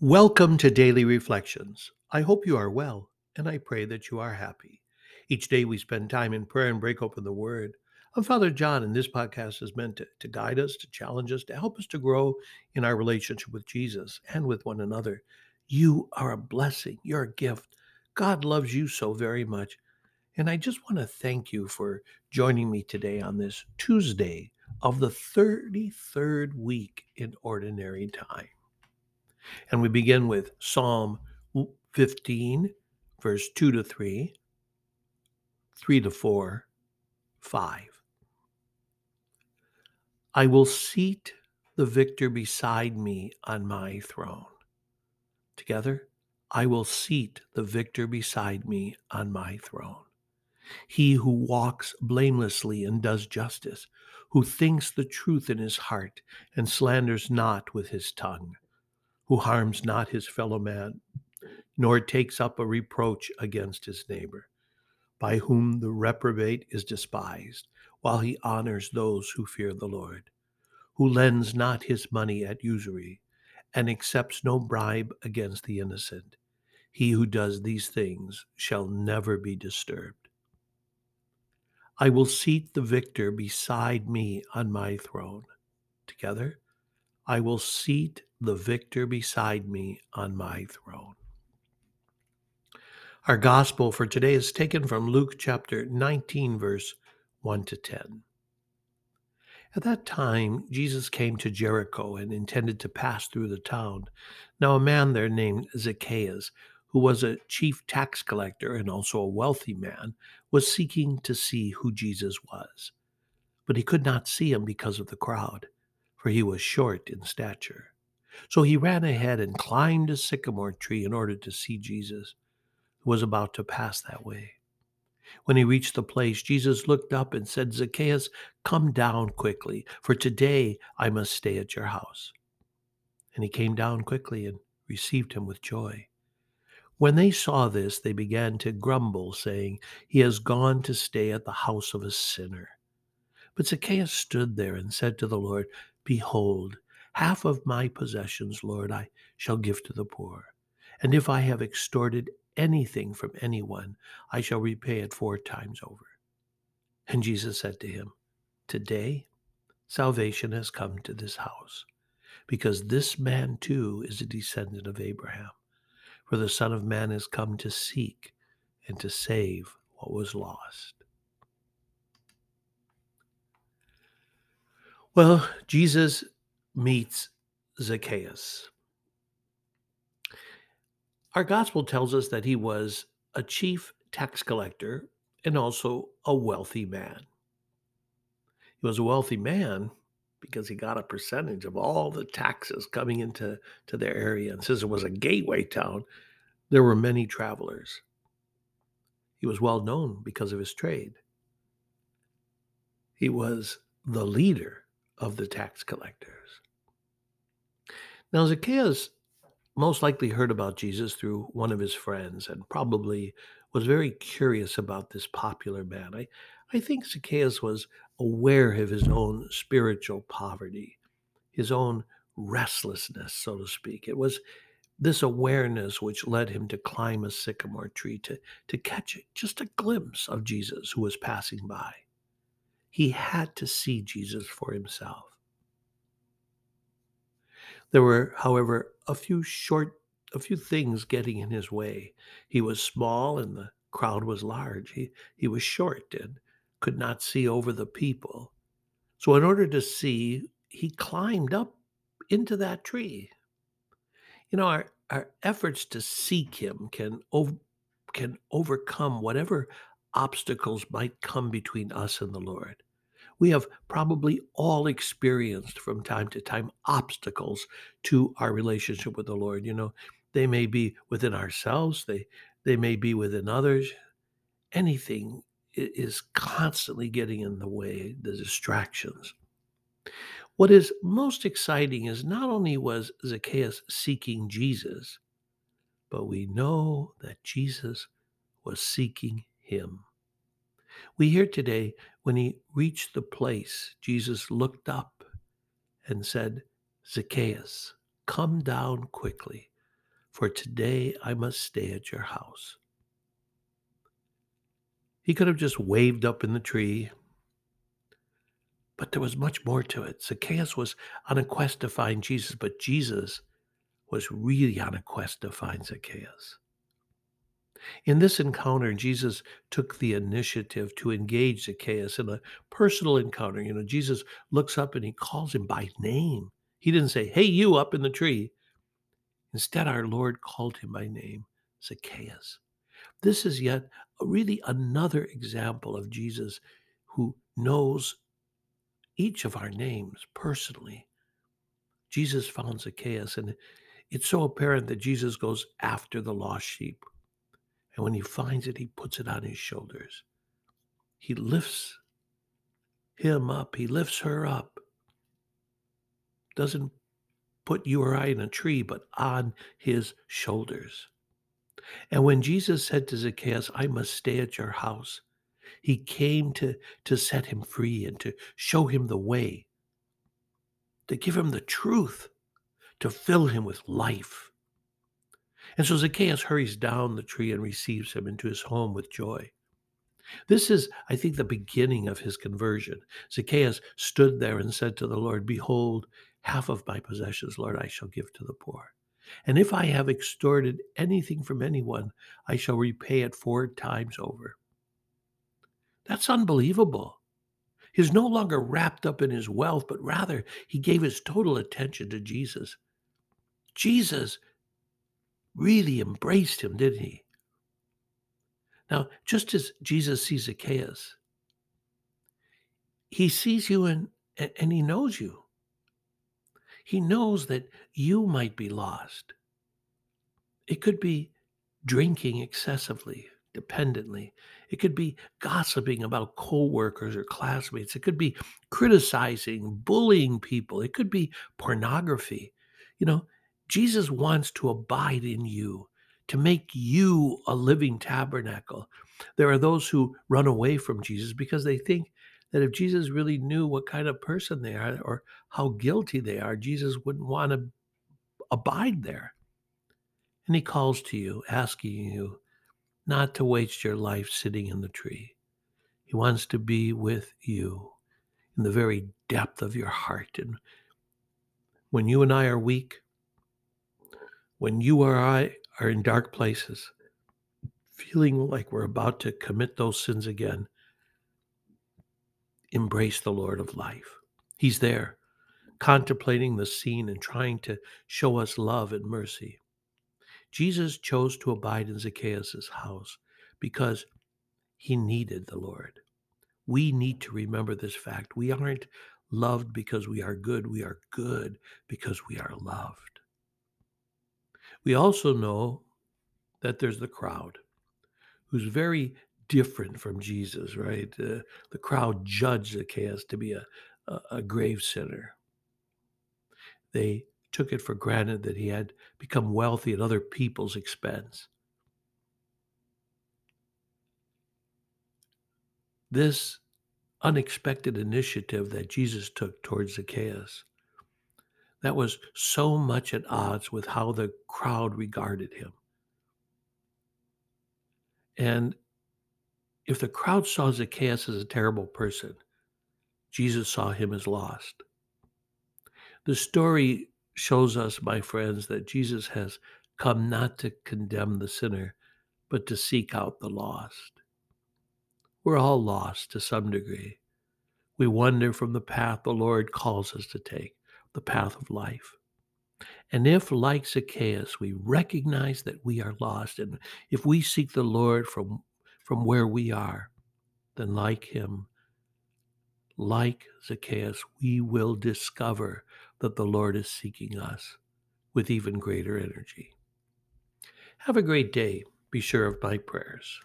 Welcome to Daily Reflections. I hope you are well, and I pray that you are happy. Each day we spend time in prayer and break open the Word. I'm Father John, and this podcast is meant to, to guide us, to challenge us, to help us to grow in our relationship with Jesus and with one another. You are a blessing, you're a gift. God loves you so very much. And I just want to thank you for joining me today on this Tuesday of the 33rd week in Ordinary Time. And we begin with Psalm 15, verse 2 to 3, 3 to 4, 5. I will seat the victor beside me on my throne. Together, I will seat the victor beside me on my throne. He who walks blamelessly and does justice, who thinks the truth in his heart and slanders not with his tongue who harms not his fellow man, nor takes up a reproach against his neighbor, by whom the reprobate is despised, while he honors those who fear the Lord, who lends not his money at usury, and accepts no bribe against the innocent. He who does these things shall never be disturbed. I will seat the victor beside me on my throne. Together, I will seat the victor beside me on my throne. Our gospel for today is taken from Luke chapter 19, verse 1 to 10. At that time, Jesus came to Jericho and intended to pass through the town. Now, a man there named Zacchaeus, who was a chief tax collector and also a wealthy man, was seeking to see who Jesus was. But he could not see him because of the crowd, for he was short in stature. So he ran ahead and climbed a sycamore tree in order to see Jesus, who was about to pass that way. When he reached the place, Jesus looked up and said, Zacchaeus, come down quickly, for today I must stay at your house. And he came down quickly and received him with joy. When they saw this, they began to grumble, saying, He has gone to stay at the house of a sinner. But Zacchaeus stood there and said to the Lord, Behold, Half of my possessions, Lord, I shall give to the poor. And if I have extorted anything from anyone, I shall repay it four times over. And Jesus said to him, Today salvation has come to this house, because this man too is a descendant of Abraham. For the Son of Man has come to seek and to save what was lost. Well, Jesus meets Zacchaeus. Our gospel tells us that he was a chief tax collector and also a wealthy man. He was a wealthy man because he got a percentage of all the taxes coming into to their area. And since it was a gateway town, there were many travelers. He was well known because of his trade. He was the leader of the tax collectors. Now, Zacchaeus most likely heard about Jesus through one of his friends and probably was very curious about this popular man. I, I think Zacchaeus was aware of his own spiritual poverty, his own restlessness, so to speak. It was this awareness which led him to climb a sycamore tree to, to catch just a glimpse of Jesus who was passing by. He had to see Jesus for himself. There were, however, a few short, a few things getting in his way. He was small and the crowd was large. He, he was short and could not see over the people. So, in order to see, he climbed up into that tree. You know, our, our efforts to seek him can, ov- can overcome whatever obstacles might come between us and the Lord we have probably all experienced from time to time obstacles to our relationship with the Lord. You know, they may be within ourselves, they they may be within others. Anything is constantly getting in the way, the distractions. What is most exciting is not only was Zacchaeus seeking Jesus, but we know that Jesus was seeking him. We hear today when he reached the place, Jesus looked up and said, Zacchaeus, come down quickly, for today I must stay at your house. He could have just waved up in the tree, but there was much more to it. Zacchaeus was on a quest to find Jesus, but Jesus was really on a quest to find Zacchaeus. In this encounter, Jesus took the initiative to engage Zacchaeus in a personal encounter. You know, Jesus looks up and he calls him by name. He didn't say, Hey, you up in the tree. Instead, our Lord called him by name, Zacchaeus. This is yet really another example of Jesus who knows each of our names personally. Jesus found Zacchaeus, and it's so apparent that Jesus goes after the lost sheep. And when he finds it, he puts it on his shoulders. He lifts him up, he lifts her up. Doesn't put you or I in a tree, but on his shoulders. And when Jesus said to Zacchaeus, I must stay at your house, he came to, to set him free and to show him the way, to give him the truth, to fill him with life. And so Zacchaeus hurries down the tree and receives him into his home with joy. This is, I think, the beginning of his conversion. Zacchaeus stood there and said to the Lord, Behold, half of my possessions, Lord, I shall give to the poor. And if I have extorted anything from anyone, I shall repay it four times over. That's unbelievable. He's no longer wrapped up in his wealth, but rather he gave his total attention to Jesus. Jesus really embraced him, didn't he? Now, just as Jesus sees Zacchaeus, he sees you and, and he knows you. He knows that you might be lost. It could be drinking excessively, dependently. It could be gossiping about coworkers or classmates. It could be criticizing, bullying people. It could be pornography. You know, Jesus wants to abide in you, to make you a living tabernacle. There are those who run away from Jesus because they think that if Jesus really knew what kind of person they are or how guilty they are, Jesus wouldn't want to abide there. And he calls to you, asking you not to waste your life sitting in the tree. He wants to be with you in the very depth of your heart. And when you and I are weak, when you or I are in dark places, feeling like we're about to commit those sins again, embrace the Lord of life. He's there, contemplating the scene and trying to show us love and mercy. Jesus chose to abide in Zacchaeus' house because he needed the Lord. We need to remember this fact. We aren't loved because we are good. We are good because we are loved. We also know that there's the crowd who's very different from Jesus, right? Uh, the crowd judged Zacchaeus to be a, a, a grave sinner. They took it for granted that he had become wealthy at other people's expense. This unexpected initiative that Jesus took towards Zacchaeus that was so much at odds with how the crowd regarded him. And if the crowd saw Zacchaeus as a terrible person, Jesus saw him as lost. The story shows us, my friends, that Jesus has come not to condemn the sinner, but to seek out the lost. We're all lost to some degree. We wander from the path the Lord calls us to take the path of life. And if, like Zacchaeus, we recognize that we are lost, and if we seek the Lord from, from where we are, then like him, like Zacchaeus, we will discover that the Lord is seeking us with even greater energy. Have a great day. Be sure of my prayers.